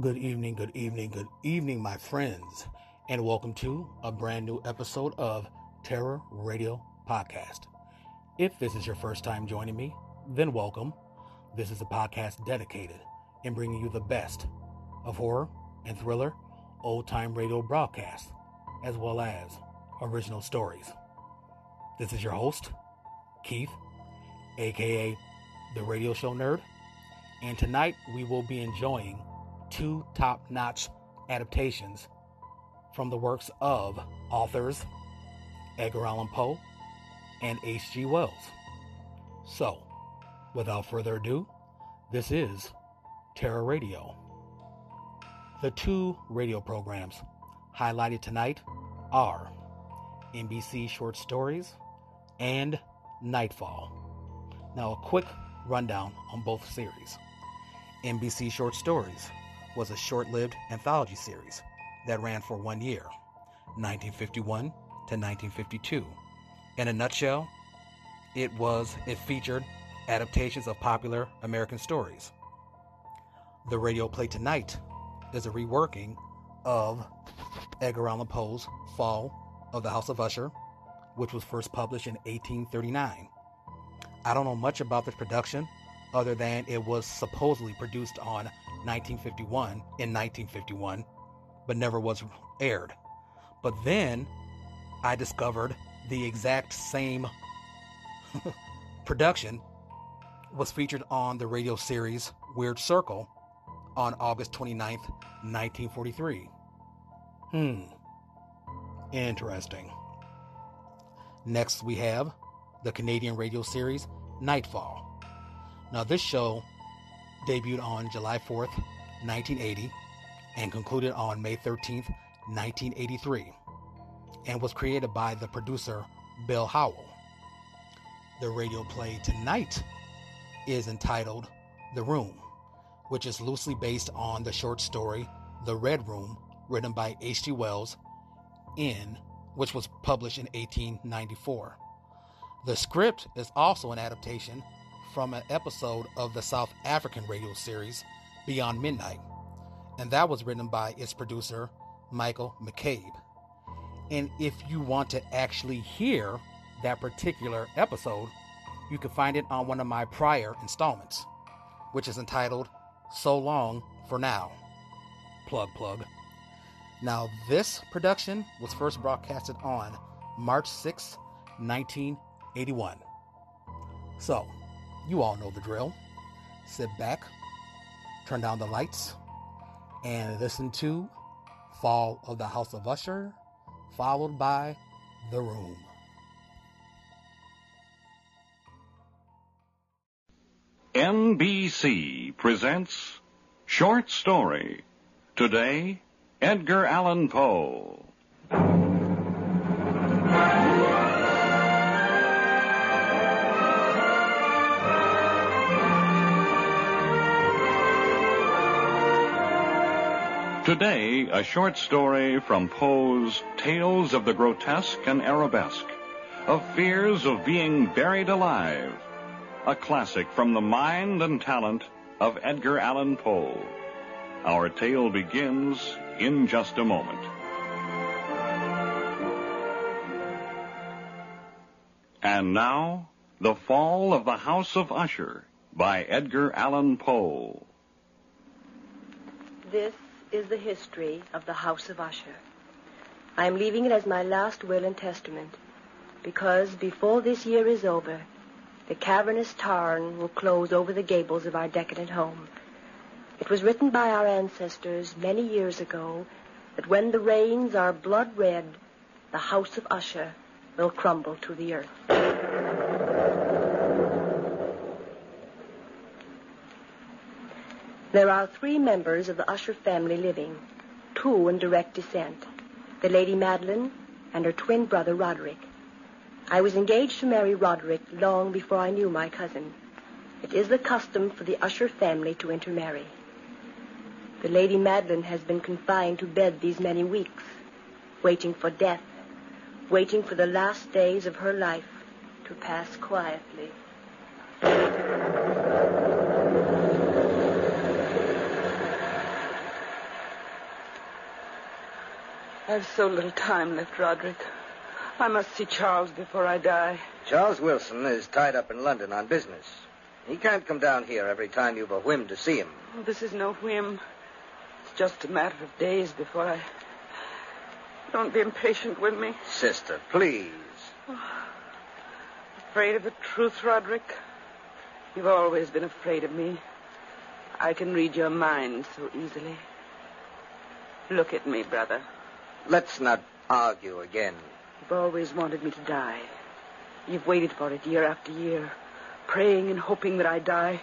Good evening, good evening, good evening, my friends, and welcome to a brand new episode of Terror Radio Podcast. If this is your first time joining me, then welcome. This is a podcast dedicated in bringing you the best of horror and thriller, old time radio broadcasts, as well as original stories. This is your host, Keith, aka the Radio Show Nerd, and tonight we will be enjoying two top notch adaptations from the works of authors Edgar Allan Poe and H.G. Wells. So, without further ado, this is Terror Radio. The two radio programs highlighted tonight are NBC Short Stories and Nightfall. Now, a quick rundown on both series. NBC Short Stories was a short lived anthology series that ran for one year, 1951 to 1952. In a nutshell, it was it featured adaptations of popular American stories. The radio play tonight is a reworking of Edgar Allan Poe's Fall of the House of Usher, which was first published in 1839. I don't know much about this production other than it was supposedly produced on 1951 in 1951, but never was aired. But then I discovered the exact same production was featured on the radio series Weird Circle on August 29th, 1943. Hmm. Interesting. Next, we have the Canadian radio series Nightfall. Now, this show debuted on July 4th, 1980, and concluded on May 13th, 1983, and was created by the producer Bill Howell. The radio play tonight is entitled The Room, which is loosely based on the short story The Red Room, written by H.G. Wells, in which was published in 1894. The script is also an adaptation from an episode of the South African radio series Beyond Midnight, and that was written by its producer Michael McCabe. And if you want to actually hear that particular episode, you can find it on one of my prior installments, which is entitled So Long for Now. Plug, plug. Now, this production was first broadcasted on March 6, 1981. So, you all know the drill. Sit back, turn down the lights, and listen to Fall of the House of Usher, followed by The Room. NBC presents Short Story. Today, Edgar Allan Poe. Today, a short story from Poe's Tales of the Grotesque and Arabesque, of fears of being buried alive, a classic from the mind and talent of Edgar Allan Poe. Our tale begins in just a moment. And now, The Fall of the House of Usher by Edgar Allan Poe. This is the history of the House of Usher. I am leaving it as my last will and testament, because before this year is over, the cavernous tarn will close over the gables of our decadent home. It was written by our ancestors many years ago that when the rains are blood red, the House of Usher will crumble to the earth. There are three members of the Usher family living, two in direct descent, the Lady Madeline and her twin brother Roderick. I was engaged to marry Roderick long before I knew my cousin. It is the custom for the Usher family to intermarry. The Lady Madeline has been confined to bed these many weeks, waiting for death, waiting for the last days of her life to pass quietly. I've so little time left, Roderick. I must see Charles before I die. Charles Wilson is tied up in London on business. He can't come down here every time you've a whim to see him. Oh, this is no whim. It's just a matter of days before I. Don't be impatient with me. Sister, please. Oh, afraid of the truth, Roderick? You've always been afraid of me. I can read your mind so easily. Look at me, brother. Let's not argue again. You've always wanted me to die. You've waited for it year after year, praying and hoping that I die,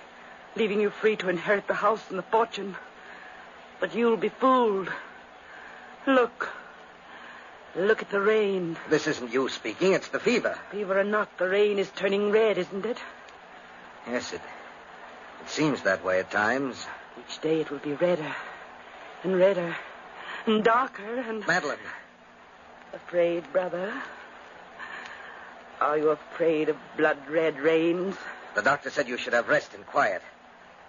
leaving you free to inherit the house and the fortune. But you'll be fooled. Look. Look at the rain. This isn't you speaking, it's the fever. Fever or not, the rain is turning red, isn't it? Yes, it, it seems that way at times. Each day it will be redder and redder and darker and. Madeline. Afraid, brother? Are you afraid of blood red rains? The doctor said you should have rest and quiet.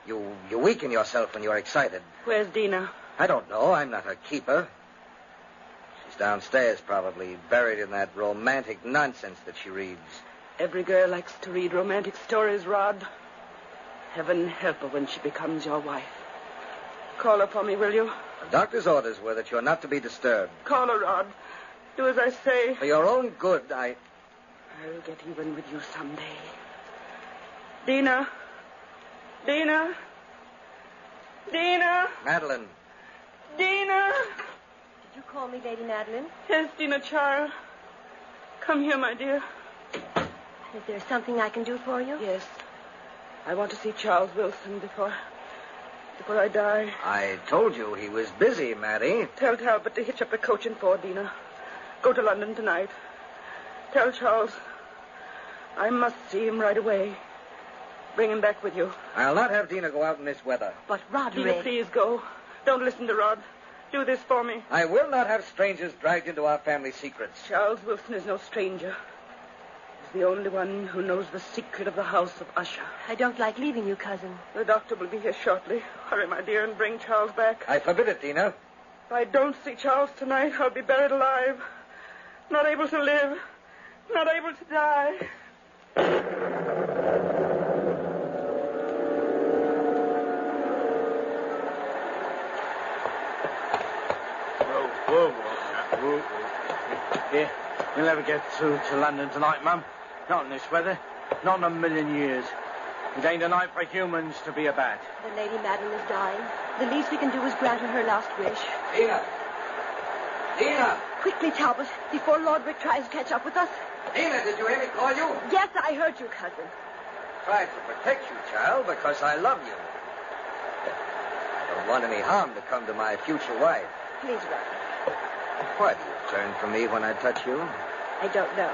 You you weaken yourself when you're excited. Where's Dina? I don't know. I'm not her keeper. She's downstairs, probably, buried in that romantic nonsense that she reads. Every girl likes to read romantic stories, Rod. Heaven help her when she becomes your wife. Call her for me, will you? The doctor's orders were that you're not to be disturbed. Call her, Rod. Do as I say. For your own good, I. I'll get even with you someday. Dina. Dina. Dina. Madeline. Dina. Did you call me Lady Madeline? Yes, Dina, child. Come here, my dear. Is there something I can do for you? Yes. I want to see Charles Wilson before. Before I die. I told you he was busy, Maddie. Tell Talbot to hitch up the coach and four, Dina. Go to London tonight. Tell Charles. I must see him right away. Bring him back with you. I'll not have Dina go out in this weather. But Rod Dina, please go. Don't listen to Rod. Do this for me. I will not have strangers dragged into our family secrets. Charles Wilson is no stranger. He's the only one who knows the secret of the house of Usher. I don't like leaving you, cousin. The doctor will be here shortly. Hurry, my dear, and bring Charles back. I forbid it, Dina. If I don't see Charles tonight, I'll be buried alive. Not able to live. Not able to die. Whoa, whoa, whoa, whoa, whoa. Here, we'll never get through to London tonight, Mum. Not in this weather. Not in a million years. It ain't a night for humans to be a bat. The Lady Madeline is dying. The least we can do is grant her her last wish. Dina! Dina! Quickly, Talbot, before Roderick tries to catch up with us. Dina, did you hear me call you? Yes, I heard you, cousin. Tried to protect you, child, because I love you. I don't want any harm to come to my future wife. Please, Roderick. Why do you turn from me when I touch you? I don't know.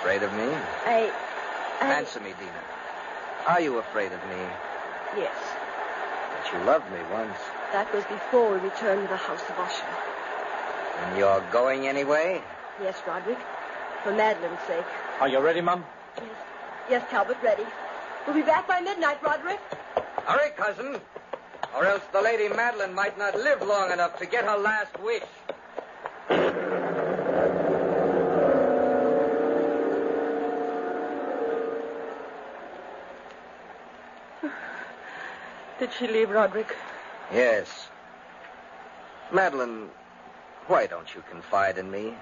Afraid of me? I. I. Answer me, Dina. Are you afraid of me? Yes. But you loved me once. That was before we returned to the house of Usher. And you're going anyway? Yes, Roderick. For Madeline's sake. Are you ready, Mum? Yes. Yes, Talbot, ready. We'll be back by midnight, Roderick. Hurry, cousin. Or else the Lady Madeline might not live long enough to get her last wish. Did she leave, Roderick? Yes. Madeline, why don't you confide in me?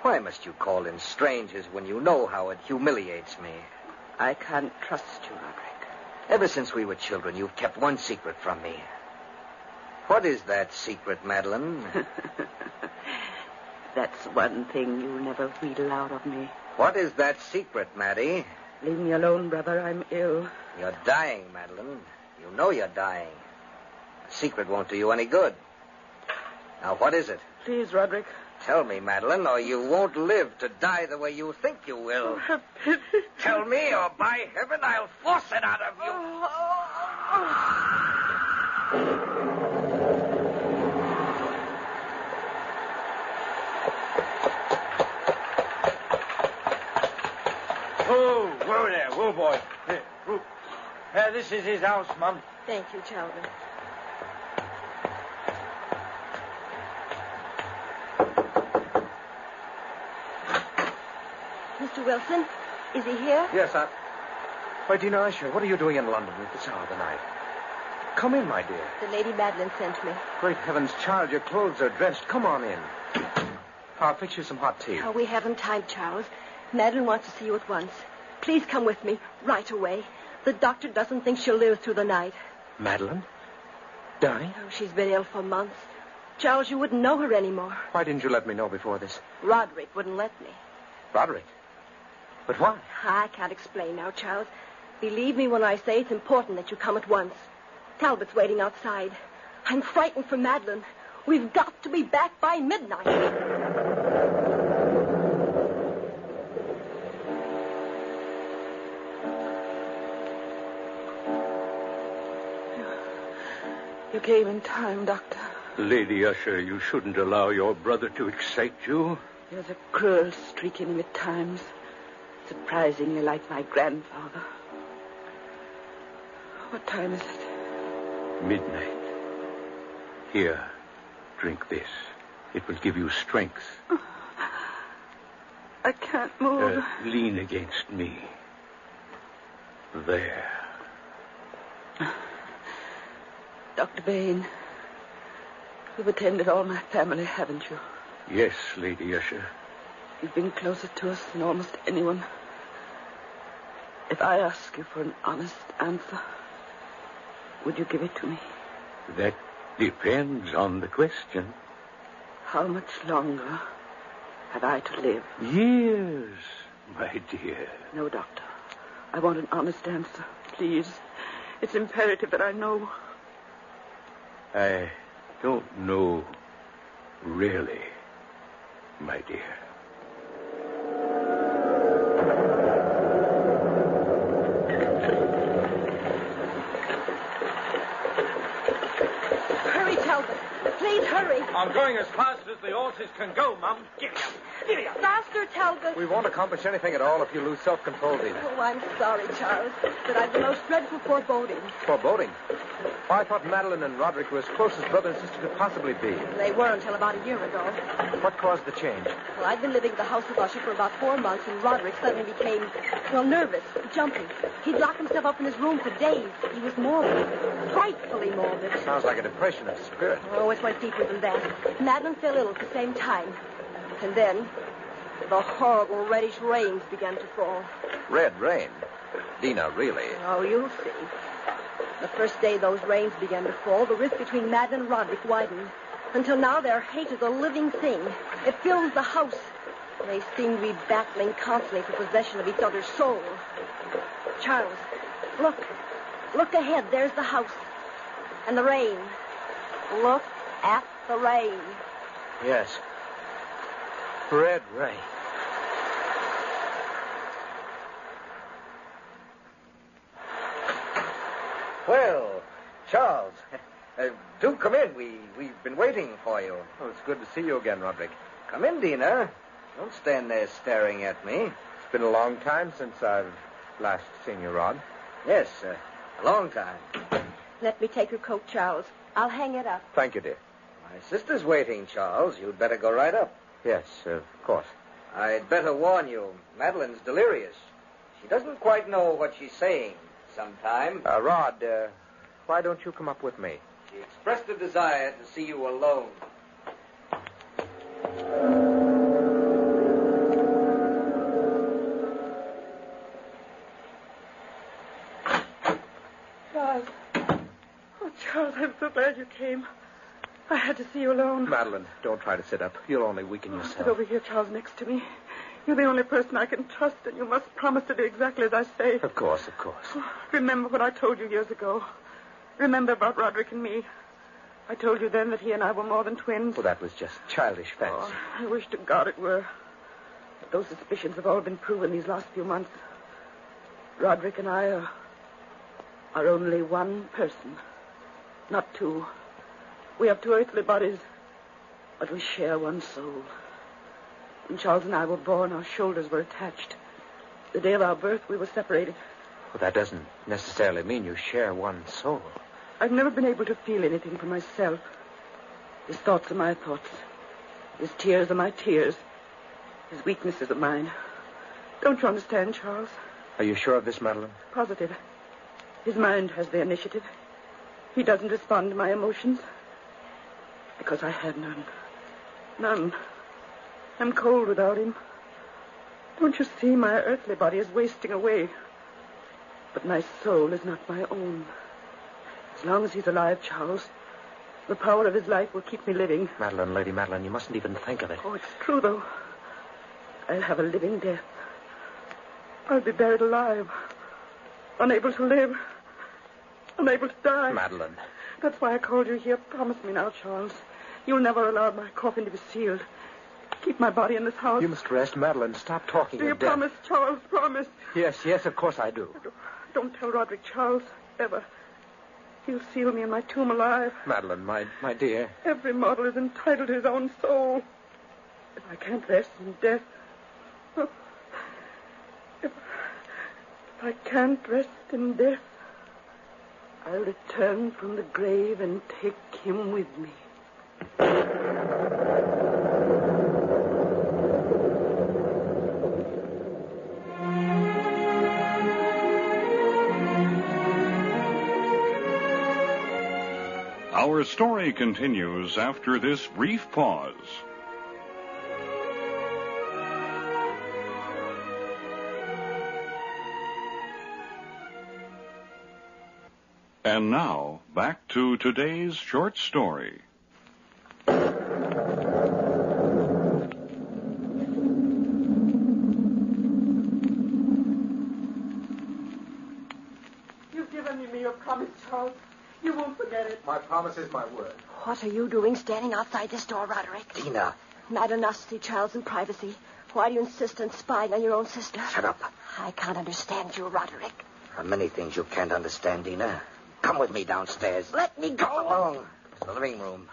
Why must you call in strangers when you know how it humiliates me? I can't trust you, Roderick. Ever since we were children, you've kept one secret from me. What is that secret, Madeline? That's one thing you'll never wheedle out of me. what is that secret, Maddie? Leave me alone, brother. I'm ill. You're dying, Madeline. You know you're dying. A secret won't do you any good. Now, what is it? Please, Roderick. Tell me, Madeline, or you won't live to die the way you think you will. Have. Tell me, or by heaven, I'll force it out of you. Whoa, whoa there, whoa, boy. Here, whoa. Uh, this is his house, Mum. Thank you, Calvin. Mr. Wilson, is he here? Yes, I. Why, Dina Usher, what are you doing in London at this hour of the night? Come in, my dear. The Lady Madeline sent me. Great heavens, child, your clothes are drenched. Come on in. I'll fix you some hot tea. Oh, we haven't time, Charles. Madeline wants to see you at once. Please come with me right away. The doctor doesn't think she'll live through the night. Madeline? Dying? Oh, she's been ill for months. Charles, you wouldn't know her anymore. Why didn't you let me know before this? Roderick wouldn't let me. Roderick? But why? I can't explain now, Charles. Believe me when I say it's important that you come at once. Talbot's waiting outside. I'm frightened for Madeline. We've got to be back by midnight. You came in time, Doctor. Lady Usher, you shouldn't allow your brother to excite you. There's a cruel streak in him at times. Surprisingly like my grandfather. What time is it? Midnight. Here, drink this. It will give you strength. I can't move. Uh, lean against me. There. Dr. Bain, you've attended all my family, haven't you? Yes, Lady Usher. You've been closer to us than almost anyone. If I ask you for an honest answer, would you give it to me? That depends on the question. How much longer have I to live? Years, my dear. No, Doctor. I want an honest answer. Please. It's imperative that I know. I don't know, really, my dear. Hurry, Talbot. Please hurry. I'm going as fast as the horses can go, Mum. Give me up. Give me up. Faster, Talbot. We won't accomplish anything at all if you lose self-control, Dina. Oh, I'm sorry, Charles, but I've the most dreadful foreboding. Foreboding. I thought Madeline and Roderick were as close as brother and sister could possibly be. They were until about a year ago. What caused the change? Well, I'd been living at the house of Usher for about four months, and Roderick suddenly became, well, nervous, jumpy. He'd lock himself up in his room for days. He was morbid, frightfully morbid. Sounds like a depression of spirit. Oh, it went deeper than that. Madeline fell ill at the same time. And then, the horrible reddish rains began to fall. Red rain. Dina, really. Oh, you'll see. The first day those rains began to fall, the rift between Madeline and Roderick widened. Until now, their hate is a living thing. It fills the house. They seem to be battling constantly for possession of each other's soul. Charles, look. Look ahead. There's the house. And the rain. Look at the rain. Yes. Red rain. Well, Charles, uh, do come in. We, we've been waiting for you. Oh, it's good to see you again, Roderick. Come in, Dina. Don't stand there staring at me. It's been a long time since I've last seen you, Rod. Yes, uh, a long time. Let me take your coat, Charles. I'll hang it up. Thank you, dear. My sister's waiting, Charles. You'd better go right up. Yes, of course. I'd better warn you, Madeline's delirious. She doesn't quite know what she's saying sometimes. Uh, Rod, uh, why don't you come up with me? She expressed a desire to see you alone. Charles. Oh, Charles, I'm so glad you came. I had to see you alone. Madeline, don't try to sit up. You'll only weaken Sit yourself. Sit over here, Charles, next to me. You're the only person I can trust, and you must promise to do exactly as I say. Of course, of course. Oh, remember what I told you years ago. Remember about Roderick and me. I told you then that he and I were more than twins. Well, that was just childish fancy. Oh, I wish to God it were. But those suspicions have all been proven these last few months. Roderick and I are, are only one person, not two. We have two earthly bodies, but we share one soul. When Charles and I were born, our shoulders were attached. The day of our birth, we were separated. Well, that doesn't necessarily mean you share one soul. I've never been able to feel anything for myself. His thoughts are my thoughts. His tears are my tears. His weaknesses are mine. Don't you understand, Charles? Are you sure of this, Madeline? Positive. His mind has the initiative. He doesn't respond to my emotions. Because I have none. None. I'm cold without him. Don't you see my earthly body is wasting away? But my soul is not my own. As long as he's alive, Charles, the power of his life will keep me living. Madeline, Lady Madeline, you mustn't even think of it. Oh, it's true, though. I'll have a living death. I'll be buried alive, unable to live, unable to die. Madeline. That's why I called you here. Promise me now, Charles. You'll never allow my coffin to be sealed. Keep my body in this house. You must rest, Madeline. Stop talking Do you death. promise, Charles? Promise. Yes, yes, of course I do. Don't tell Roderick, Charles, ever. He'll seal me in my tomb alive. Madeline, my, my dear. Every mortal is entitled to his own soul. If I can't rest in death, if, if I can't rest in death, I'll return from the grave and take him with me. Our story continues after this brief pause. And now, back to today's short story. You've given me your promise, Charles. You won't forget it. My promise is my word. What are you doing standing outside this door, Roderick? Dina, Madeline asked to see Charles in privacy. Why do you insist on spying on your own sister? shut up. I can't understand you, Roderick. There are many things you can't understand, Dina. Come with me downstairs. Let me Come go. along. To the living room.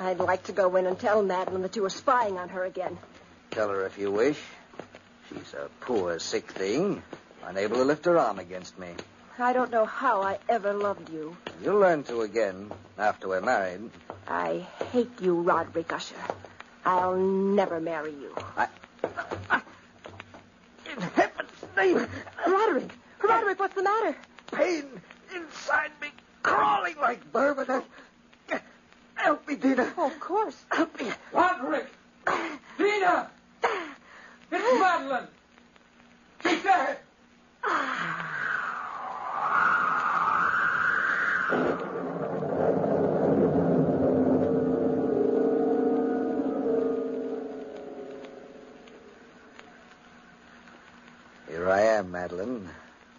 I'd like to go in and tell Madeline that you were spying on her again. Tell her if you wish. She's a poor, sick thing, unable to lift her arm against me. I don't know how I ever loved you. You'll learn to again after we're married. I hate you, Roderick Usher. I'll never marry you. In heaven's name, Roderick! Roderick, what's the matter? pain inside me, crawling like vermin. Help me, Dina. Oh, of course. Help me. Roderick! Dina! It's Madeline! She's dead! Ah. Here I am, Madeline,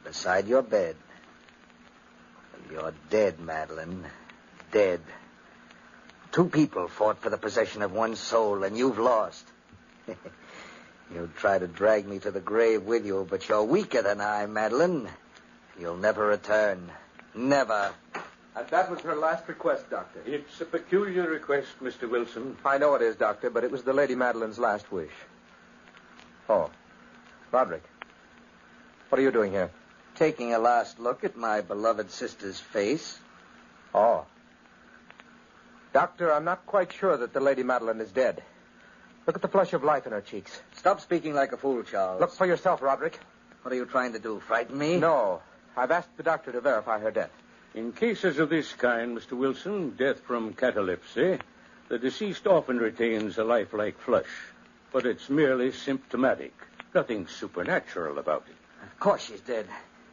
beside your bed. You're dead, Madeline. Dead. Two people fought for the possession of one soul, and you've lost. You'll try to drag me to the grave with you, but you're weaker than I, Madeline. You'll never return. Never. And that was her last request, Doctor. It's a peculiar request, Mr. Wilson. I know it is, Doctor, but it was the Lady Madeline's last wish. Oh. Roderick. What are you doing here? Taking a last look at my beloved sister's face. Oh. Doctor, I'm not quite sure that the Lady Madeline is dead. Look at the flush of life in her cheeks. Stop speaking like a fool, Charles. Look for yourself, Roderick. What are you trying to do? Frighten me? No. I've asked the doctor to verify her death. In cases of this kind, Mr. Wilson, death from catalepsy, the deceased often retains a lifelike flush, but it's merely symptomatic. Nothing supernatural about it. Of course she's dead.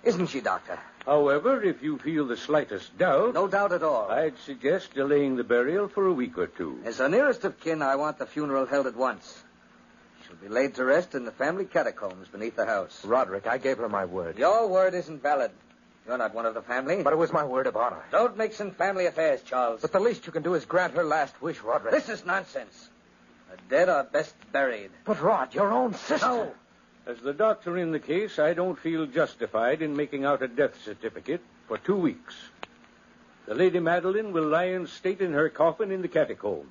Isn't she, Doctor? However, if you feel the slightest doubt, No doubt at all. I'd suggest delaying the burial for a week or two. As the nearest of kin, I want the funeral held at once. She'll be laid to rest in the family catacombs beneath the house. Roderick, I gave her my word. Your word isn't valid. You're not one of the family. But it was my word of honor. Don't mix in family affairs, Charles. But the least you can do is grant her last wish, Roderick. This is nonsense. The dead are best buried. But, Rod, your own sister. No. As the doctor in the case, I don't feel justified in making out a death certificate for two weeks. The Lady Madeline will lie in state in her coffin in the catacombs.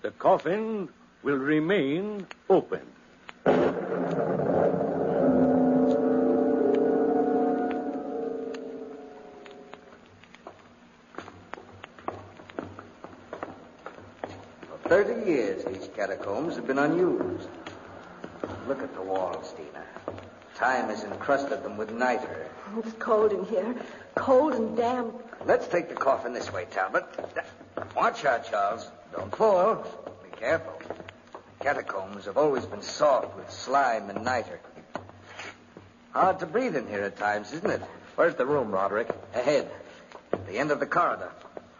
The coffin will remain open. For 30 years, these catacombs have been unused. Look at the walls, Dina. Time has encrusted them with niter. It's cold in here. Cold and damp. Let's take the coffin this way, Talbot. Watch out, Charles. Don't fall. Be careful. The catacombs have always been soft with slime and niter. Hard to breathe in here at times, isn't it? Where's the room, Roderick? Ahead. At the end of the corridor.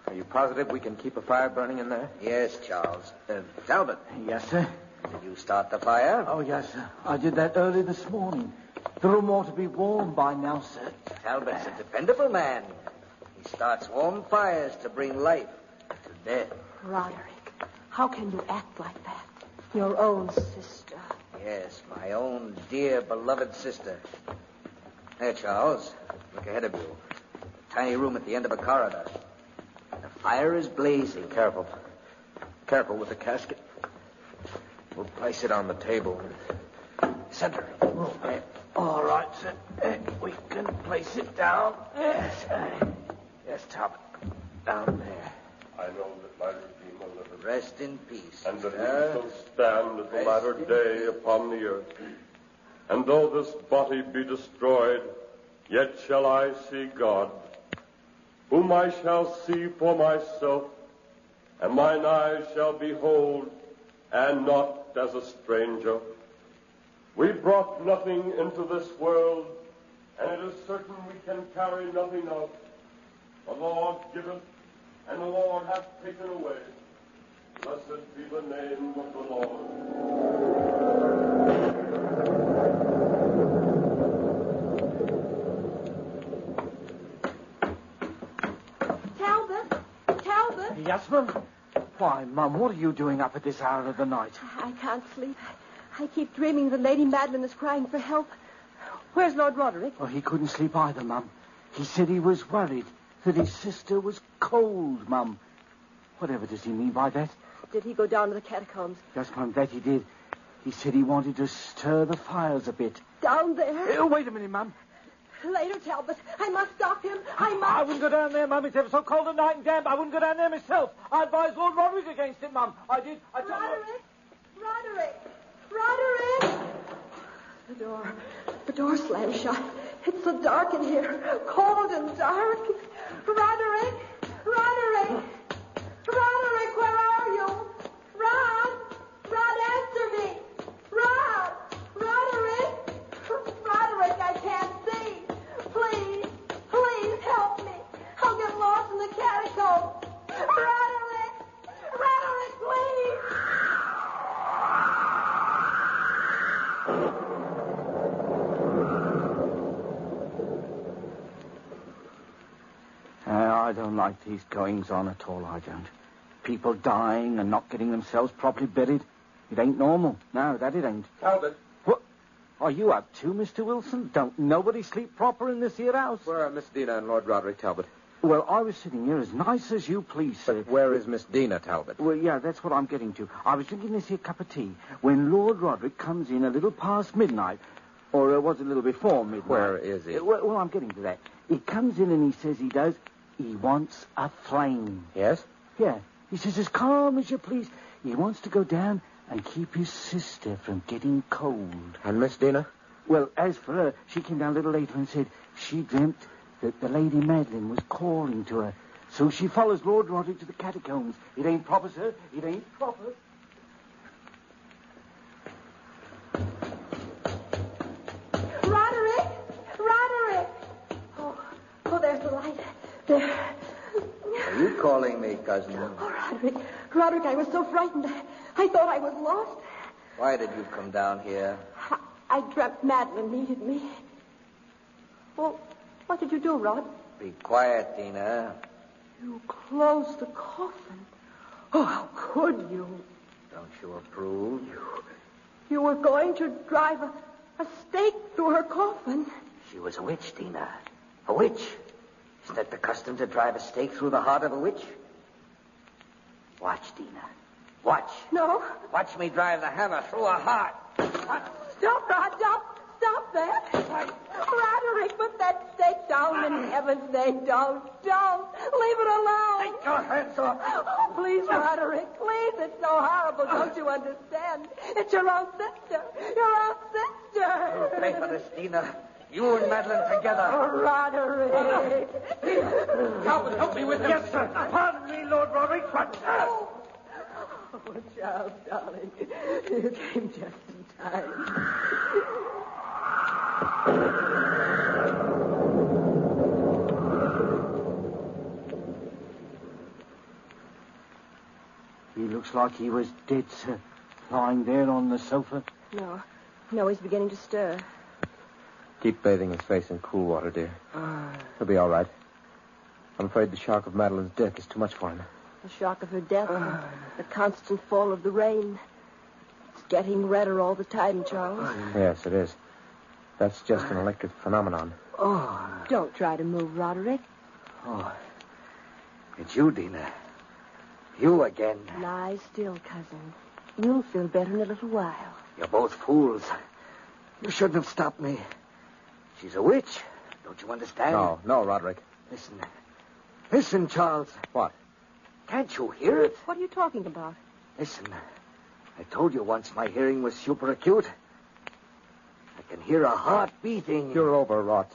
Are you positive we can keep a fire burning in there? Yes, Charles. Uh, Talbot, Yes, sir. Did you start the fire? Oh, yes, sir. I did that early this morning. The room ought to be warm by now, sir. Talbot's a dependable man. He starts warm fires to bring life to death. Roderick, how can you act like that? Your own sister. Yes, my own dear, beloved sister. There, Charles. Look ahead of you. A tiny room at the end of a corridor. The fire is blazing. Careful. Careful with the casket. We'll place it on the table. Center. All right, sir. We can place it down. Yes, eh. Yes, Talbot. Down there. I know that my Redeemer liveth, Rest in peace. and that sister. he shall stand at the latter day upon the earth. And though this body be destroyed, yet shall I see God, whom I shall see for myself, and mine eyes shall behold, and not as a stranger. We brought nothing into this world, and it is certain we can carry nothing out. The Lord giveth, and the Lord hath taken away. Blessed be the name of the Lord. Talbot? Talbot? Yes, ma'am? Why, Mum, what are you doing up at this hour of the night? I can't sleep. I keep dreaming that Lady Madeline is crying for help. Where's Lord Roderick? Well, he couldn't sleep either, Mum. He said he was worried that his sister was cold, Mum. Whatever does he mean by that? Did he go down to the catacombs? Yes, Mum, that he did. He said he wanted to stir the fires a bit. Down there? Oh, wait a minute, Mum. Later, Talbot. I must stop him. I must. I wouldn't go down there, Mum. It's ever so cold at night and damp. I wouldn't go down there myself. I advised Lord Roderick against it, Mum. I did. I told Roderick! Roderick! Roderick! The door. The door slammed shut. It's so dark in here. Cold and dark. Roderick! Roderick! Roderick, where are I don't like these goings on at all, I don't. People dying and not getting themselves properly buried. It ain't normal. No, that it ain't. Talbot. What? Are you up too, Mr. Wilson? Don't nobody sleep proper in this here house? Where are Miss Dina and Lord Roderick Talbot? Well, I was sitting here as nice as you please, sir. But where is Miss Dina Talbot? Well, yeah, that's what I'm getting to. I was drinking this here cup of tea when Lord Roderick comes in a little past midnight, or uh, was it a little before midnight? Where is he? Uh, well, well, I'm getting to that. He comes in and he says he does. He wants a flame. Yes? Yeah. He says as calm as you please. He wants to go down and keep his sister from getting cold. And Miss Dina? Well, as for her, she came down a little later and said she dreamt that the Lady Madeline was calling to her. So she follows Lord Roderick to the catacombs. It ain't proper, sir. It ain't proper. There. Are you calling me, cousin? Oh, Roderick. Roderick, I was so frightened. I thought I was lost. Why did you come down here? I, I dreamt Madeline needed me. Well, what did you do, Rod? Be quiet, Dina. You closed the coffin. Oh, how could you? Don't you approve? You were going to drive a, a stake through her coffin. She was a witch, Dina. A witch. Isn't that the custom to drive a stake through the heart of a witch? Watch, Dina. Watch. No. Watch me drive the hammer through her heart. Stop, Rod. Stop. Stop that. Roderick, put that stake down in heaven's name. Don't. Don't. Leave it alone. Take your hands off. Oh, please, Roderick, please. It's so horrible. Don't you understand? It's your own sister. Your own sister. You'll pay for this, Dina. You and Madeline together. Oh, Roderick. Calvin, help me with him. Yes, sir. Pardon me, Lord Roderick, but... Oh, Charles, darling. You came just in time. He looks like he was dead, sir. Lying there on the sofa. No. No, he's beginning to stir. Keep bathing his face in cool water, dear. Ah. He'll be all right. I'm afraid the shock of Madeline's death is too much for him. The shock of her death, and ah. the constant fall of the rain. It's getting redder all the time, Charles. Ah. Yes, it is. That's just an electric phenomenon. Oh, Don't try to move, Roderick. oh. It's you, Dina. You again. Lie still, cousin. You'll feel better in a little while. You're both fools. You shouldn't have stopped me. She's a witch. Don't you understand? No, no, Roderick. Listen. Listen, Charles. What? Can't you hear it? What are you talking about? Listen. I told you once my hearing was super acute. I can hear a heart beating. You're overwrought.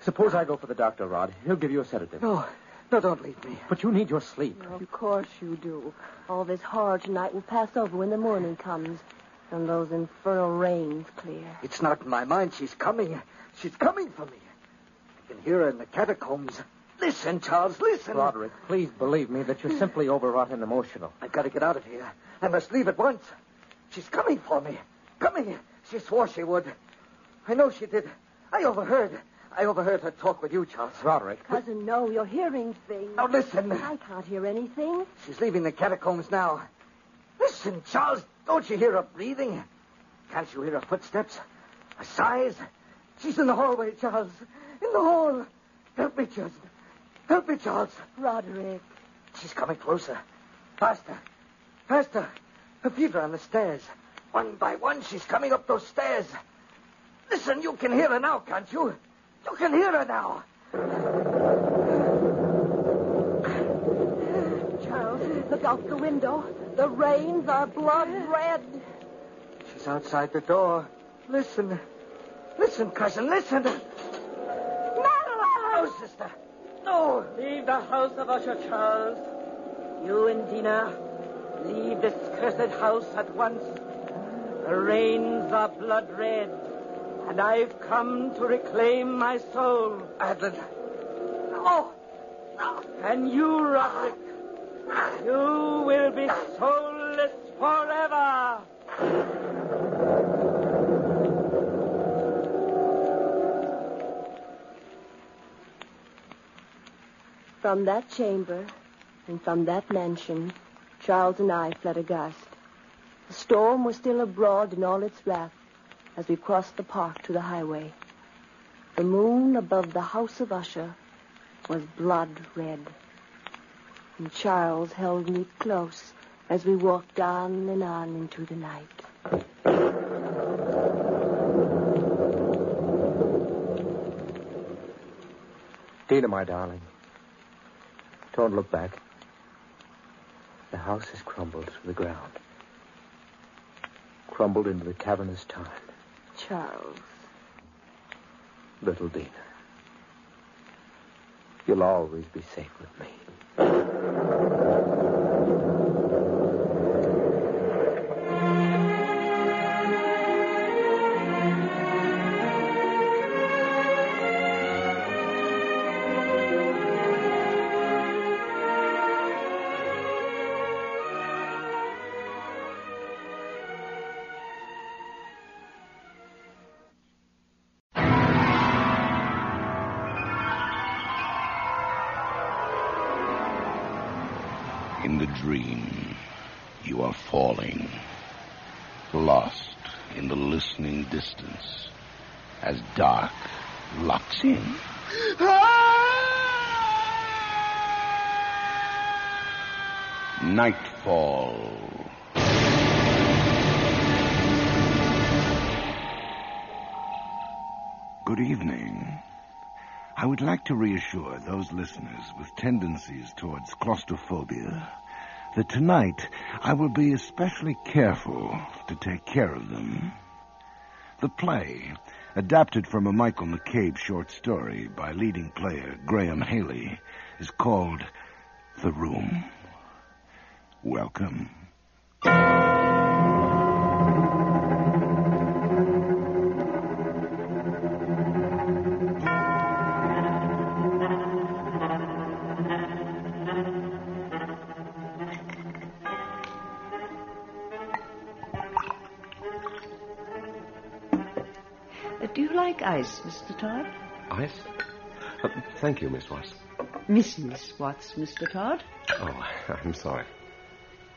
Suppose I go for the doctor, Rod. He'll give you a sedative. No, no, don't leave me. But you need your sleep. Of course you do. All this horror tonight will pass over when the morning comes and those infernal rains clear. It's not in my mind. She's coming. She's coming for me. I can hear her in the catacombs. Listen, Charles, listen. Roderick, please believe me that you're simply overwrought and emotional. I've got to get out of here. I must leave at once. She's coming for me. Coming. She swore she would. I know she did. I overheard. I overheard her talk with you, Charles. Roderick. Cousin, no, you're hearing things. Now listen. I can't hear anything. She's leaving the catacombs now. Listen, Charles. Don't you hear her breathing? Can't you hear her footsteps? Her sighs? She's in the hallway, Charles. In the hall. Help me, Charles. Help me, Charles. Roderick. She's coming closer. Faster. Faster. Her feet are on the stairs. One by one, she's coming up those stairs. Listen, you can hear her now, can't you? You can hear her now. Charles, look out the window. The rains are blood red. She's outside the door. Listen. Listen, cousin, listen. Madeline! No, sister. No. Leave the house of Usher, Charles. You and Dina, leave this cursed house at once. The rains are blood red, and I've come to reclaim my soul. Madeline. No. No. And you, Roderick, you will be soulless forever. From that chamber and from that mansion, Charles and I fled aghast. The storm was still abroad in all its wrath as we crossed the park to the highway. The moon above the house of Usher was blood red. And Charles held me close as we walked on and on into the night. Dina, my darling. Don't look back. The house has crumbled to the ground. Crumbled into the cavernous tarn. Charles. Little Dina. You'll always be safe with me. Nightfall. Good evening. I would like to reassure those listeners with tendencies towards claustrophobia that tonight I will be especially careful to take care of them. The play, adapted from a Michael McCabe short story by leading player Graham Haley, is called The Room. Welcome. Uh, do you like ice, Mr. Todd? Ice? Uh, thank you, Miss Watts. Miss Miss Watts, Mr. Todd. Oh, I'm sorry.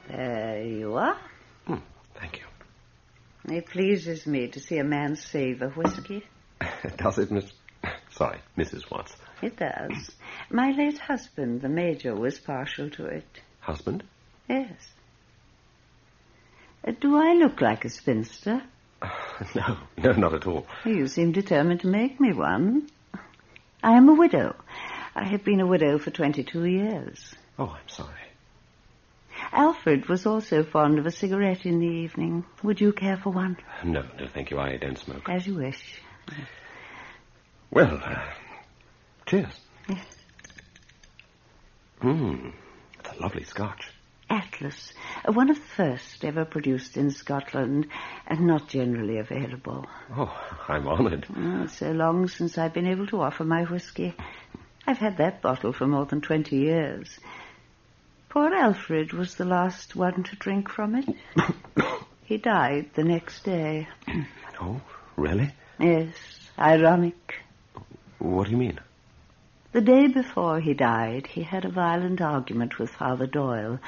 There you are. Hmm, thank you. It pleases me to see a man save a whiskey. Does it, Miss? Sorry, Mrs. Watts. It does. My late husband, the Major, was partial to it. Husband? Yes. Uh, do I look like a spinster? No, no, not at all. You seem determined to make me one. I am a widow. I have been a widow for 22 years. Oh, I'm sorry. Alfred was also fond of a cigarette in the evening. Would you care for one? No, no, thank you. I don't smoke. As you wish. Well, uh, cheers. Yes. Hmm, it's a lovely scotch. Atlas, uh, one of the first ever produced in Scotland and not generally available. Oh, I'm honored. Oh, so long since I've been able to offer my whiskey. I've had that bottle for more than 20 years. Poor Alfred was the last one to drink from it. he died the next day. Oh, really? Yes, ironic. What do you mean? The day before he died, he had a violent argument with Father Doyle.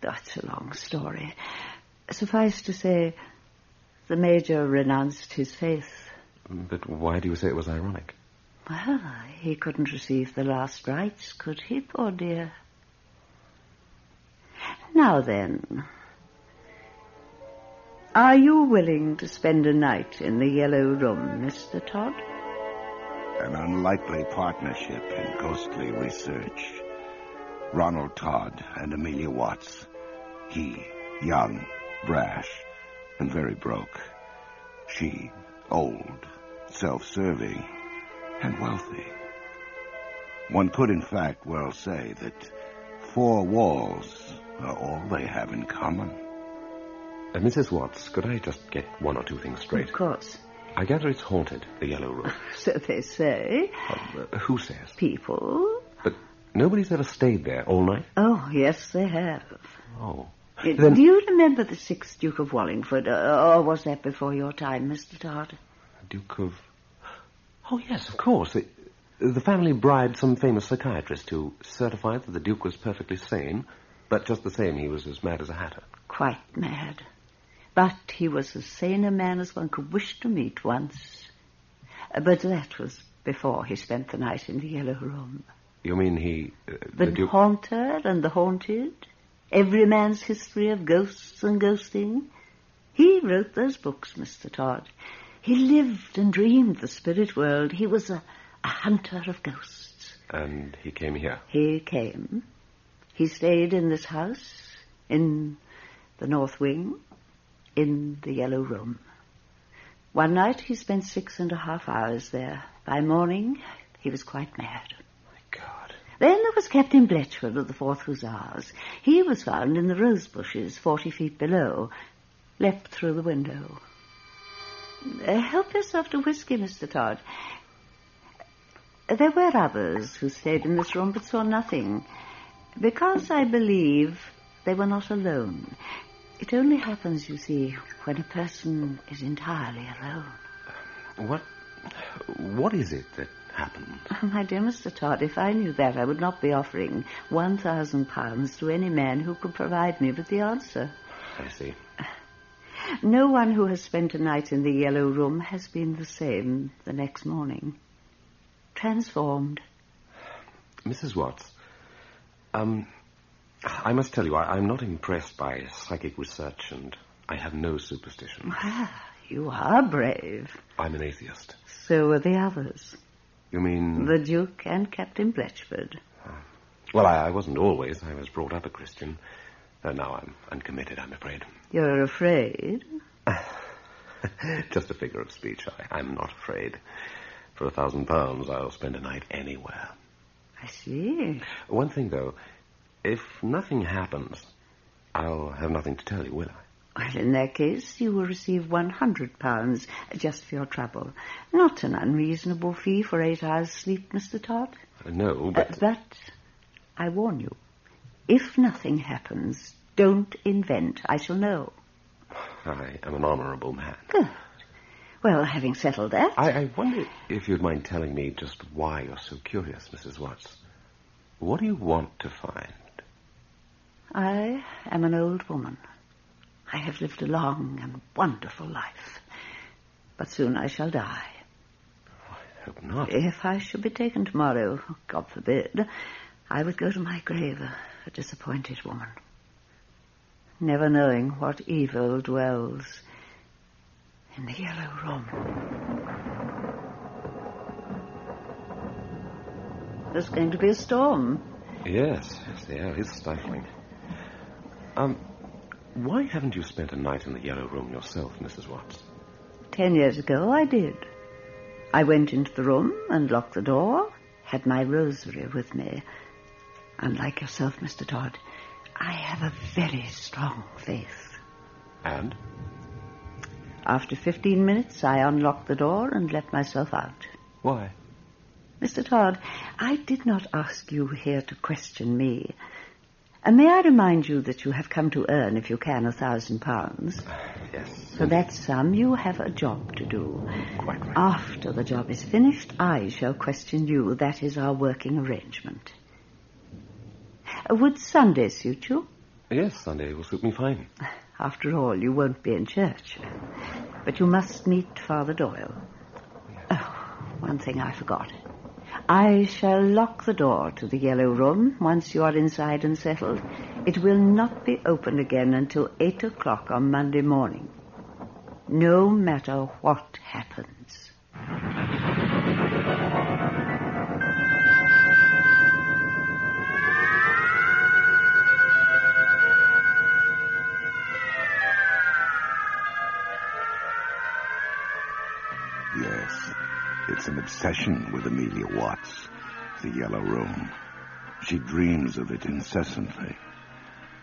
That's a long story. Suffice to say, the Major renounced his faith. But why do you say it was ironic? Well, he couldn't receive the last rites, could he, poor dear? Now then, are you willing to spend a night in the Yellow Room, Mr. Todd? An unlikely partnership in ghostly research. Ronald Todd and Amelia Watts. He, young, brash, and very broke. She, old, self-serving, and wealthy. One could, in fact, well say that four walls are all they have in common. Uh, Mrs. Watts, could I just get one or two things straight? Of course. I gather it's haunted, the Yellow Room. So they say. Uh, who says? People. But nobody's ever stayed there all night? Oh, yes, they have. Oh. Uh, Then- Do you remember the sixth Duke of Wallingford, uh, or was that before your time, Mr. Todd? Duke of... Oh, yes, of course. The, the family bribed some famous psychiatrist who certified that the Duke was perfectly sane, but just the same, he was as mad as a hatter. Quite mad. But he was as sane a man as one could wish to meet once. But that was before he spent the night in the Yellow Room. You mean he... Uh, The, the Duke... haunter and the haunted, every man's history of ghosts and ghosting. He wrote those books, Mr. Todd. He lived and dreamed the spirit world. He was a, a hunter of ghosts. And he came here. He came. He stayed in this house, in the north wing, in the yellow room. One night he spent six and a half hours there. By morning, he was quite mad. My God. Then there was Captain Bletchford of the Fourth Hussars. He was found in the rose bushes forty feet below, leapt through the window. Uh, help yourself to whiskey, Mr. Todd. There were others who stayed in this room but saw nothing, because I believe they were not alone. It only happens, you see, when a person is entirely alone. What... What is it that happened? Oh, my dear Mr. Todd, if I knew that, I would not be offering one thousand pounds to any man who could provide me with the answer. I see. No one who has spent a night in the yellow room has been the same the next morning. Transformed. Mrs. Watts, um, I must tell you, I, I'm not impressed by psychic research, and I have no superstition. Ah, you are brave. I'm an atheist. So are the others. You mean... The Duke and Captain Bletchford. Well, I, I wasn't always. I was brought up a Christian. Uh, now I'm uncommitted, I'm afraid. You're afraid? Just a figure of speech. I, I'm not afraid. For a thousand pounds, I'll spend a night anywhere. I see. One thing, though. If nothing happens, I'll have nothing to tell you, will I? Well, in that case, you will receive one hundred pounds just for your trouble. Not an unreasonable fee for eight hours' sleep, Mr. Todd. Uh, no, but... Uh, but I warn you, if nothing happens, don't invent. I shall know. I am an honourable man. Good. Well, having settled that... I, I wonder if you'd mind telling me just why you're so curious, Mrs. Watts. What do you want to find? I am an old woman. I have lived a long and wonderful life. But soon I shall die. I hope not. If I should be taken tomorrow, God forbid, I would go to my grave a, a disappointed woman. Never knowing what evil dwells in the yellow room. There's going to be a storm. Yes, yes, the air is stifling. Um, why haven't you spent a night in the yellow room yourself, Mrs. Watts? Ten years ago, I did. I went into the room and locked the door, had my rosary with me. Unlike yourself, Mr. Todd, I have a very strong faith. And? After 15 minutes, I unlocked the door and let myself out. Why? Mr. Todd, I did not ask you here to question me. And may I remind you that you have come to earn, if you can, a thousand pounds? Yes. For that sum, you have a job to do. Quite right. After the job is finished, I shall question you. That is our working arrangement. Uh, would Sunday suit you? Yes, Sunday will suit me fine. After all, you won't be in church. But you must meet Father Doyle. Oh, one thing I forgot. I shall lock the door to the yellow room once you are inside and settled. It will not be opened again until eight o'clock on Monday morning. No matter what happens. It's an obsession with Amelia Watts, the Yellow Room. She dreams of it incessantly.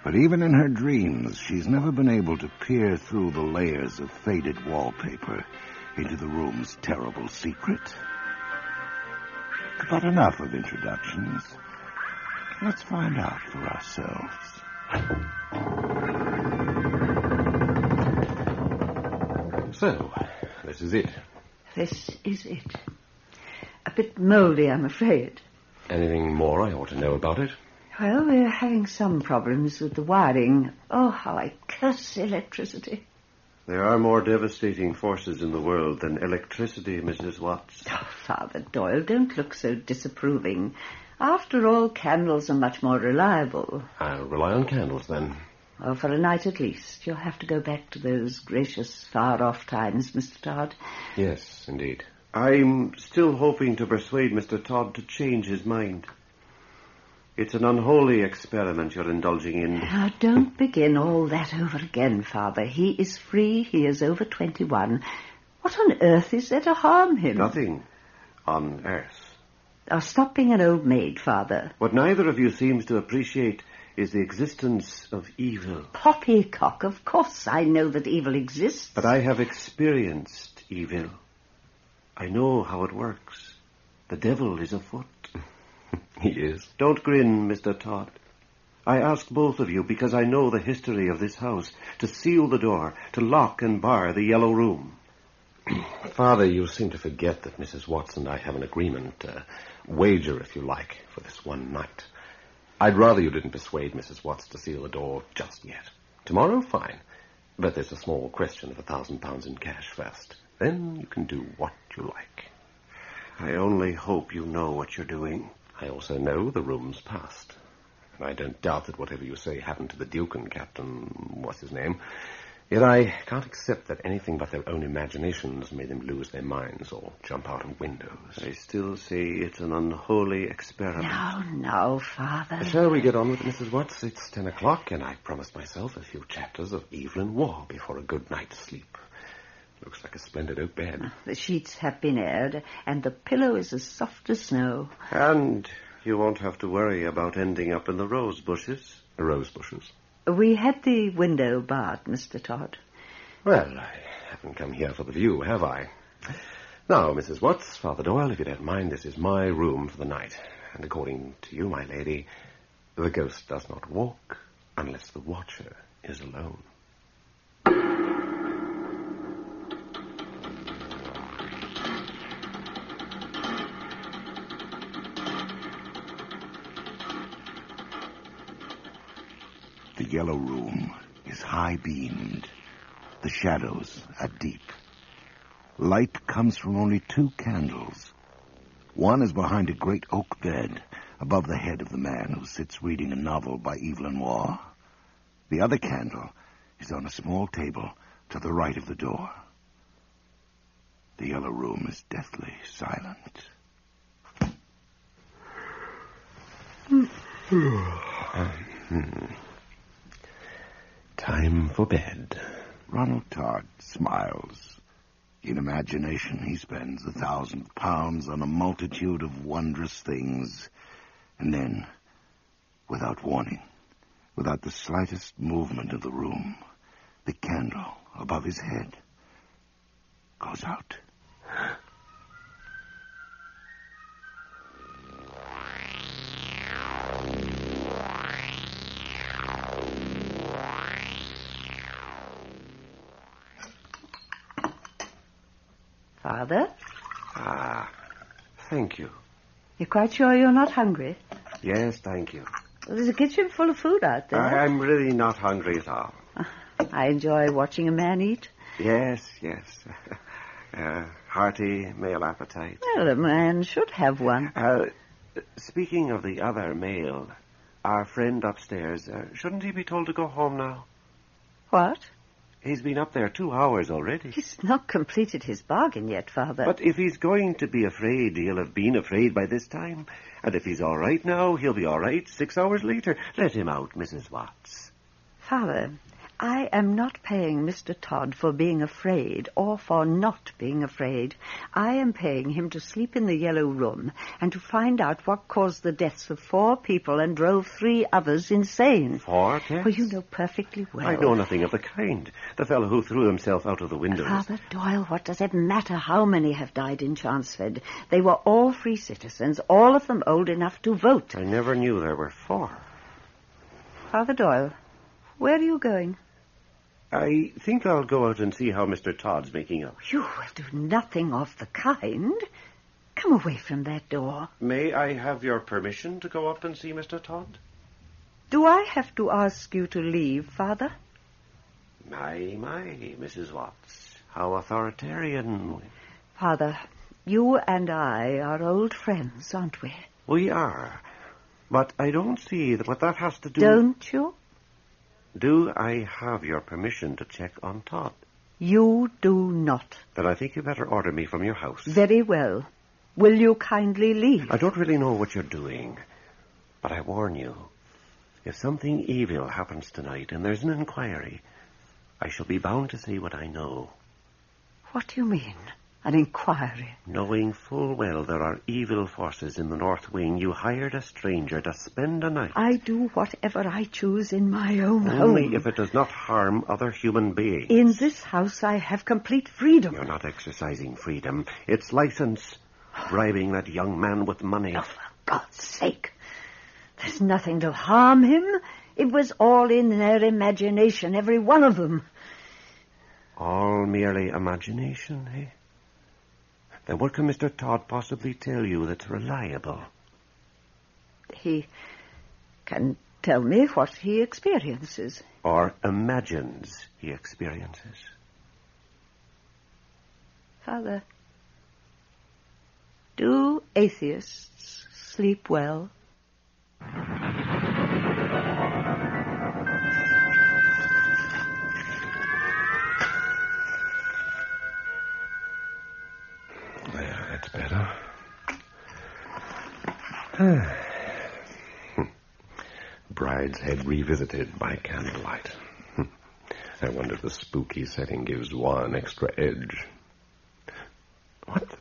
But even in her dreams, she's never been able to peer through the layers of faded wallpaper into the room's terrible secret. But enough of introductions. Let's find out for ourselves. So, this is it. This is it. A bit mouldy, I'm afraid. Anything more I ought to know about it? Well, we're having some problems with the wiring. Oh, how I curse electricity. There are more devastating forces in the world than electricity, Mrs. Watts. Oh, Father Doyle, don't look so disapproving. After all, candles are much more reliable. I'll rely on candles then. Well, for a night at least. You'll have to go back to those gracious, far-off times, Mr. Todd. Yes, indeed. I'm still hoping to persuade Mr. Todd to change his mind. It's an unholy experiment you're indulging in. Now, don't begin all that over again, Father. He is free. He is over 21. What on earth is there to harm him? Nothing on earth. Oh, stop being an old maid, Father. What neither of you seems to appreciate is the existence of evil. Poppycock, of course I know that evil exists. But I have experienced evil. I know how it works. The devil is afoot. he is. Don't grin, Mr. Todd. I ask both of you because I know the history of this house to seal the door, to lock and bar the yellow room. Father, you seem to forget that Mrs. Watts and I have an agreement, uh, wager, if you like, for this one night. I'd rather you didn't persuade Mrs. Watts to seal the door just yet. Tomorrow, fine. But there's a small question of a thousand pounds in cash first. Then you can do what you like. I only hope you know what you're doing. I also know the room's past. And I don't doubt that whatever you say happened to the Duke and Captain, what's his name, Yet I can't accept that anything but their own imaginations made them lose their minds or jump out of windows. I still say it's an unholy experiment. Now, now, Father. Shall we get on with it, Mrs. Watts? It's ten o'clock, and I promised myself a few chapters of Evelyn Waugh before a good night's sleep. Looks like a splendid oak bed. Ah, the sheets have been aired, and the pillow is as soft as snow. And you won't have to worry about ending up in the rose bushes. The rose bushes? We had the window barred, Mr. Todd. Well, I haven't come here for the view, have I? Now, Mrs. Watts, Father Doyle, if you don't mind, this is my room for the night. And according to you, my lady, the ghost does not walk unless the watcher is alone. Yellow room is high beamed. The shadows are deep. Light comes from only two candles. One is behind a great oak bed above the head of the man who sits reading a novel by Evelyn Waugh. The other candle is on a small table to the right of the door. The yellow room is deathly silent. Hmm. Time for bed. Ronald Todd smiles. In imagination, he spends a thousand pounds on a multitude of wondrous things. And then, without warning, without the slightest movement of the room, the candle above his head goes out. Father, Ah, thank you. you're quite sure you're not hungry? Yes, thank you. There's a kitchen full of food out there. I, I'm really not hungry at all. I enjoy watching a man eat. Yes, yes. uh, hearty male appetite. Well, a man should have one. Uh, speaking of the other male, our friend upstairs, uh, shouldn't he be told to go home now? What? He's been up there two hours already. He's not completed his bargain yet, Father. But if he's going to be afraid, he'll have been afraid by this time. And if he's all right now, he'll be all right six hours later. Let him out, Mrs. Watts. Father, I am not paying Mr. Todd for being afraid or for not being afraid. I am paying him to sleep in the yellow room and to find out what caused the deaths of four people and drove three others insane. Four deaths? Well, you know perfectly well. I know nothing of the kind. The fellow who threw himself out of the window. Father Doyle, what does it matter how many have died in Chanceford? They were all free citizens, all of them old enough to vote. I never knew there were four. Father Doyle, where are you going? I think I'll go out and see how Mr. Todd's making out. You will do nothing of the kind. Come away from that door. May I have your permission to go up and see Mr. Todd? Do I have to ask you to leave, Father? My, my, Mrs. Watts. How authoritarian. Father, you and I are old friends, aren't we? We are. But I don't see that what that has to do. Don't you? Do I have your permission to check on Todd? You do not. Then I think you better order me from your house. Very well. Will you kindly leave? I don't really know what you're doing, but I warn you, if something evil happens tonight and there's an inquiry, I shall be bound to say what I know, What do you mean? An inquiry? knowing full well there are evil forces in the North Wing. You hired a stranger to spend a night. I do whatever I choose in my own Only home. if it does not harm other human beings. In this house, I have complete freedom. You're not exercising freedom. It's license. Bribing that young man with money. Oh, for God's sake. There's nothing to harm him. It was all in their imagination, every one of them. All merely imagination, eh? Then what can Mr. Todd possibly tell you that's reliable? He can tell me what he experiences. Or imagines he experiences? Father, do atheists sleep well? Brideshead revisited by candlelight. I wonder if the spooky setting gives one extra edge. What?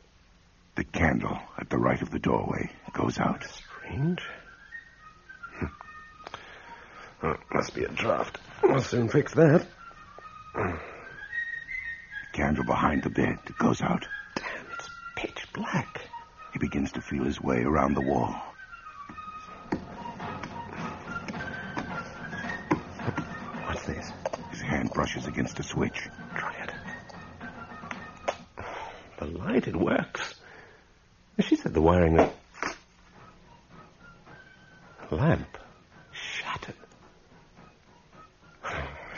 The candle at the right of the doorway goes out. Strange. Oh, must be a draft. We'll soon fix that. The candle behind the bed goes out. Damn, it's pitch black. He begins to feel his way around the wall. Against a switch. Try it. The light, it works. She said the wiring of... Lamp. Shattered.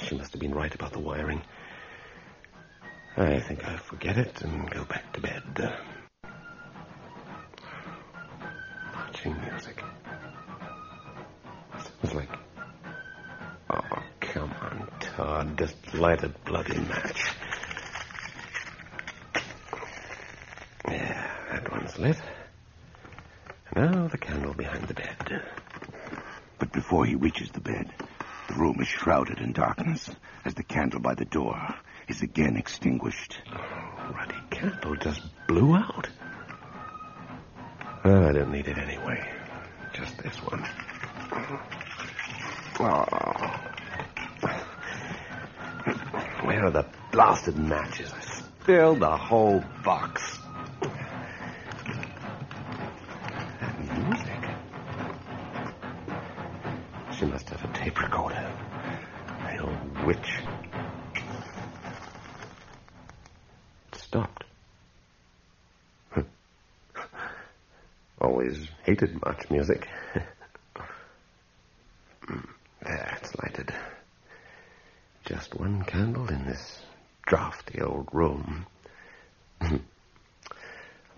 She must have been right about the wiring. I think I'll forget it and go back to bed. Bloody match. Yeah, that one's lit. Now the candle behind the bed. But before he reaches the bed, the room is shrouded in darkness as the candle by the door is again extinguished. Oh, ruddy candle just blew out. Well, I don't need it anyway. Where are the blasted matches? I spilled the whole box. That music. She must have a tape recorder. The old witch. It stopped. Always hated march music. there, it's lighted. Just one candle in this drafty old room.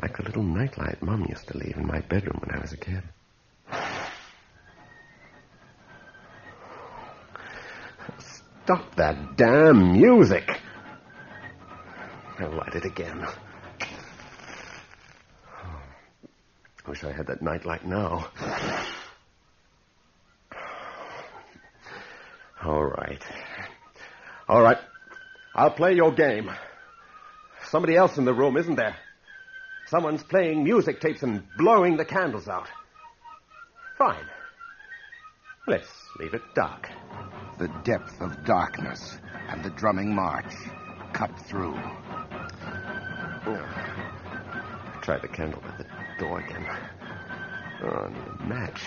like the little nightlight Mum used to leave in my bedroom when I was a kid. Stop that damn music! I'll light it again. I wish I had that nightlight now. All right. All right. I'll play your game. Somebody else in the room, isn't there? Someone's playing music tapes and blowing the candles out. Fine. Let's leave it dark. The depth of darkness and the drumming march cut through. Oh. I Try the candle at the door again. Oh, I need a match.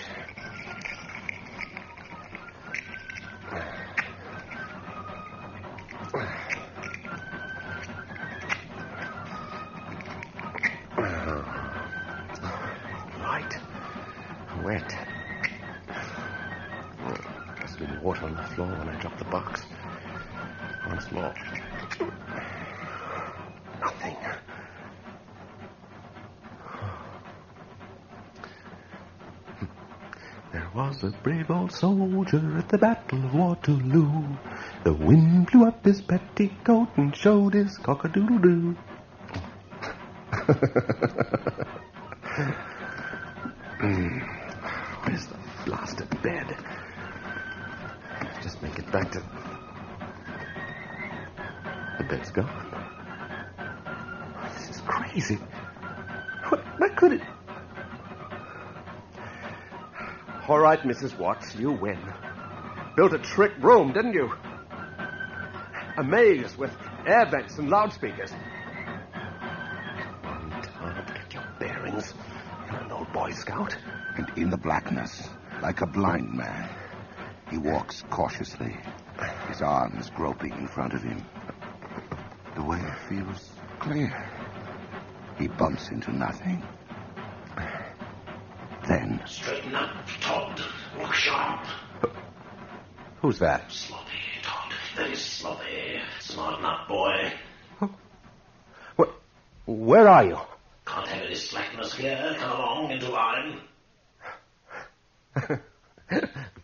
Was a brave old soldier at the Battle of Waterloo. The wind blew up his petticoat and showed his cock-a-doodle-doo. Where's the blasted bed? Just make it back to... The bed's gone. This is crazy. What, what could it... All right, Mrs. Watts, you win. Built a trick room, didn't you? A maze with air vents and loudspeakers. Todd, get your bearings. You're an old Boy Scout. And in the blackness, like a blind man, he walks cautiously, his arms groping in front of him. The way feels clear. He bumps into nothing. Straighten up, Todd. Look sharp. Who's that? Sloppy, Todd. Very sloppy. Smarten up, boy. Where are you? Can't have any slackness here. Come along into line.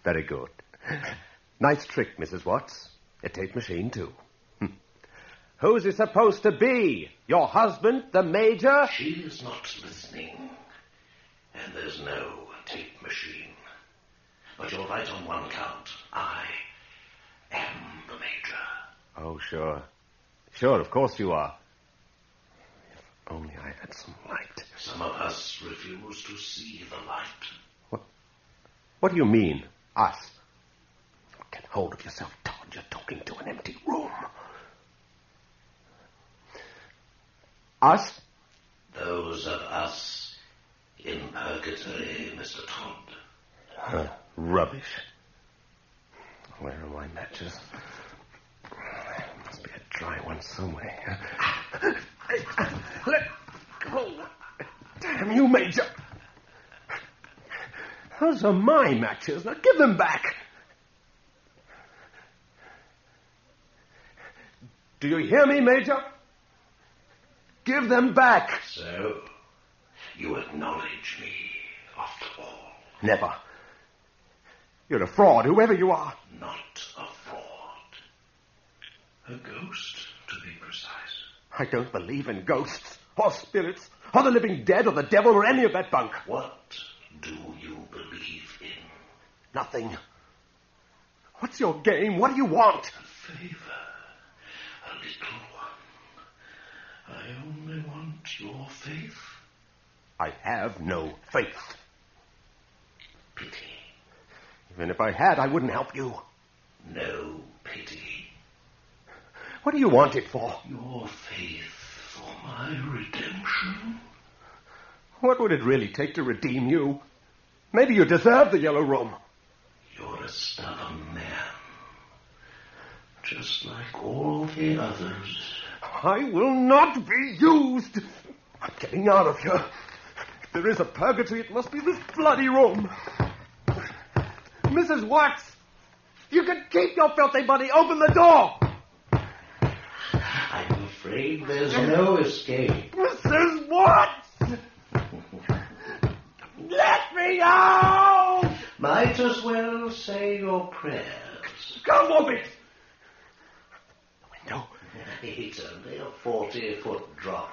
Very good. Nice trick, Mrs. Watts. A tape machine, too. Hmm. Who's he supposed to be? Your husband, the major? She is not listening. And there's no tape machine. But you're right on one count. I am the major. Oh, sure. Sure, of course you are. If only I had some light. Some of us refuse to see the light. What do you mean, us? Get hold of yourself, Todd. You're talking to an empty room. Us? Those of us in purgatory, Mr. Todd. Huh, rubbish. Where are my matches? There must be a dry one somewhere. Let go. Damn you, Major. Those are my matches. Now give them back. Do you hear me, Major? Give them back. So, you acknowledge me, after all. Never. You're a fraud, whoever you are. Not a fraud. A ghost, to be precise. I don't believe in ghosts, or spirits, or the living dead, or the devil, or any of that bunk. What do you believe in? Nothing. What's your game? What do you want? A favor. A little one. I only want your faith. I have no faith. Pity. Even if I had, I wouldn't help you. No pity. What do you want it for? Your faith for my redemption. What would it really take to redeem you? Maybe you deserve the yellow room. You're a stubborn man. Just like all the others. I will not be used. I'm getting out of here. If there is a purgatory, it must be this bloody room. Mrs. Watts, you can keep your filthy money. Open the door. I'm afraid there's no escape. Mrs. Watts! Let me out! Might as well say your prayers. Come on, it! The window. It's only a 40 foot drop.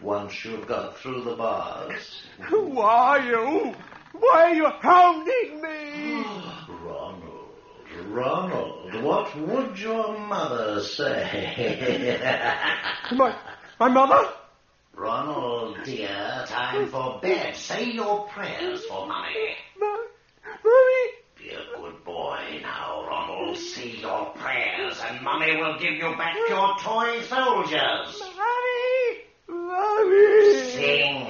Once you've got through the bars. Who are you? Why are you hounding me? Ronald, Ronald, what would your mother say? my, my mother? Ronald, dear, time for bed. Say your prayers for Mummy. Mummy? Be a good boy now, Ronald. Say your prayers, and Mummy will give you back your toy soldiers. Mummy! Mummy! Sing,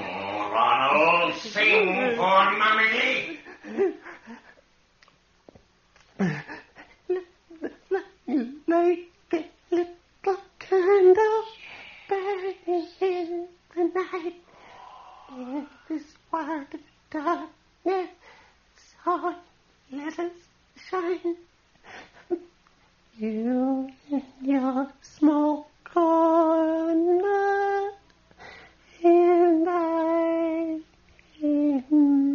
Ronald. Sing for Mummy. Like a little candle burning in the night. In this world of darkness, so let us shine. You in your small corner, and I in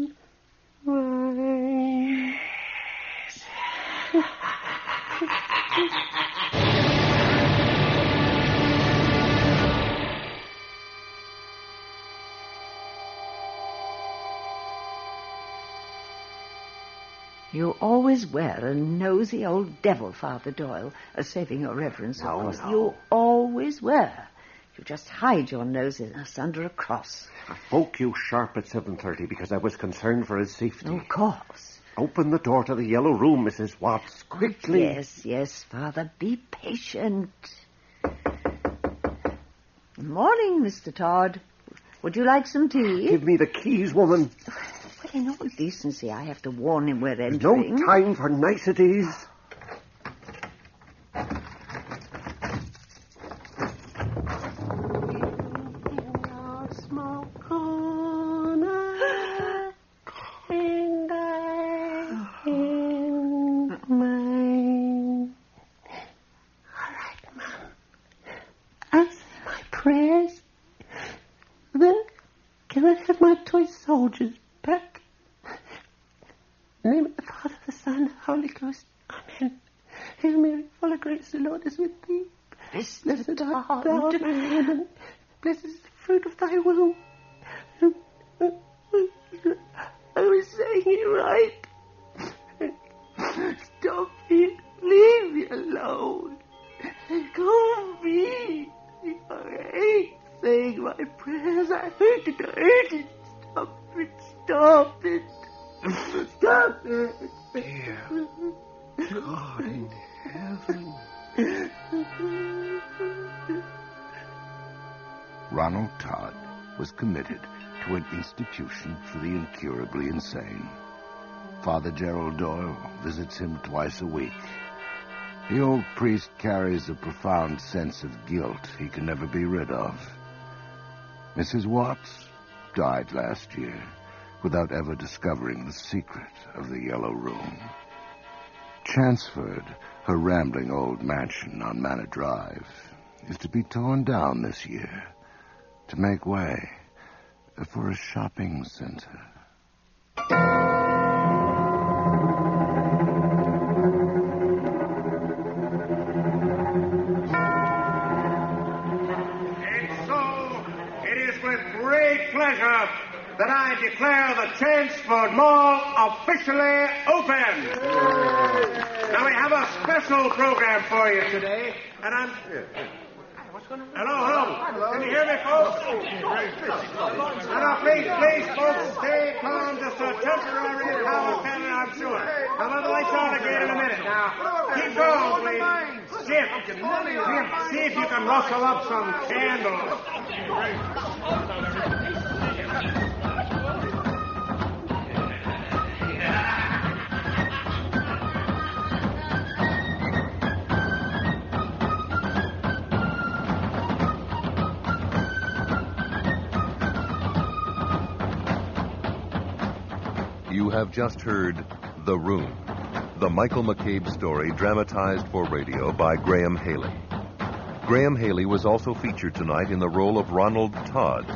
You always were a nosy old devil, Father Doyle, uh, saving your reverence, No, no. You always were. You just hide your nosiness under a cross. I woke you sharp at 7.30 because I was concerned for his safety. Of course. Open the door to the yellow room, Mrs. Watts, quickly. Yes, yes, Father. Be patient. Good morning, Mr. Todd. Would you like some tea? Give me the keys, woman. In all decency, I have to warn him we're There's no time for niceties. Father Gerald Doyle visits him twice a week. The old priest carries a profound sense of guilt he can never be rid of. Mrs. Watts died last year without ever discovering the secret of the Yellow Room. Chanceford, her rambling old mansion on Manor Drive, is to be torn down this year to make way for a shopping center. Pleasure that I declare the Chanceford Mall officially open. Now, we have a special program for you today, and I'm. Hello, hello. Can you hear me, folks? Now, now, please, please, folks, stay calm. Just a temporary power failure, I'm sure. Now, let the lights on again in a minute. Now, keep going, please. See if you can rustle up some candles. Have just heard The Room, the Michael McCabe story dramatized for radio by Graham Haley. Graham Haley was also featured tonight in the role of Ronald Todd,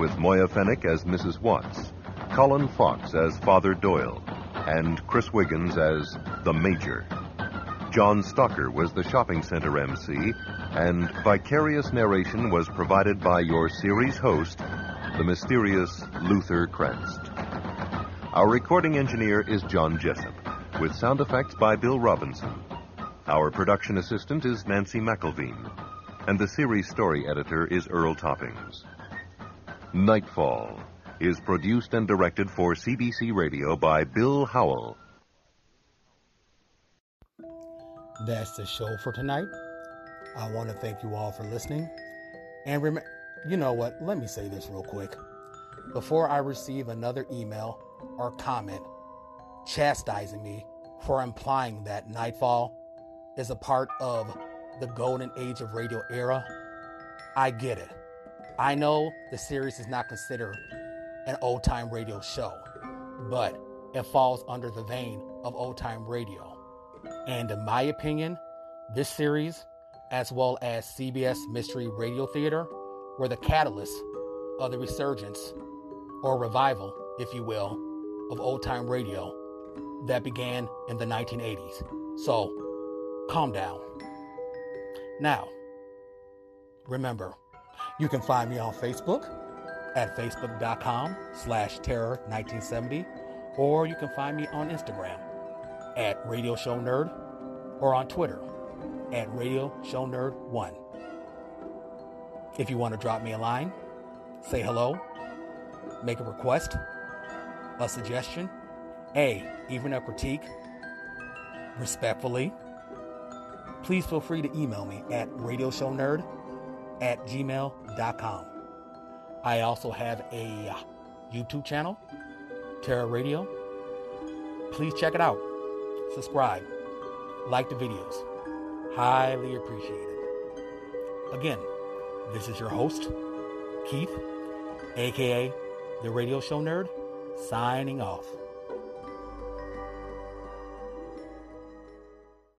with Moya Fennick as Mrs. Watts, Colin Fox as Father Doyle, and Chris Wiggins as the Major. John Stocker was the shopping center MC, and vicarious narration was provided by your series host, the mysterious Luther Kranst. Our recording engineer is John Jessup, with sound effects by Bill Robinson. Our production assistant is Nancy McElveen, and the series story editor is Earl Toppings. Nightfall is produced and directed for CBC Radio by Bill Howell. That's the show for tonight. I want to thank you all for listening. And remember, you know what? Let me say this real quick. Before I receive another email or comment chastising me for implying that Nightfall is a part of the golden age of radio era, I get it. I know the series is not considered an old time radio show, but it falls under the vein of old time radio. And in my opinion, this series, as well as CBS Mystery Radio Theater, were the catalyst of the resurgence or revival, if you will, of old time radio that began in the 1980s. So, calm down. Now, remember, you can find me on Facebook at facebook.com slash terror1970, or you can find me on Instagram at Radio Show Nerd, or on Twitter at Radio Show Nerd 1. If you want to drop me a line, say hello, make a request, a suggestion, a even a critique, respectfully, please feel free to email me at radioshownerd at gmail.com. I also have a uh, YouTube channel, Terra Radio. Please check it out. Subscribe. Like the videos. Highly appreciated. Again, this is your host, Keith, aka the Radio Show Nerd, signing off.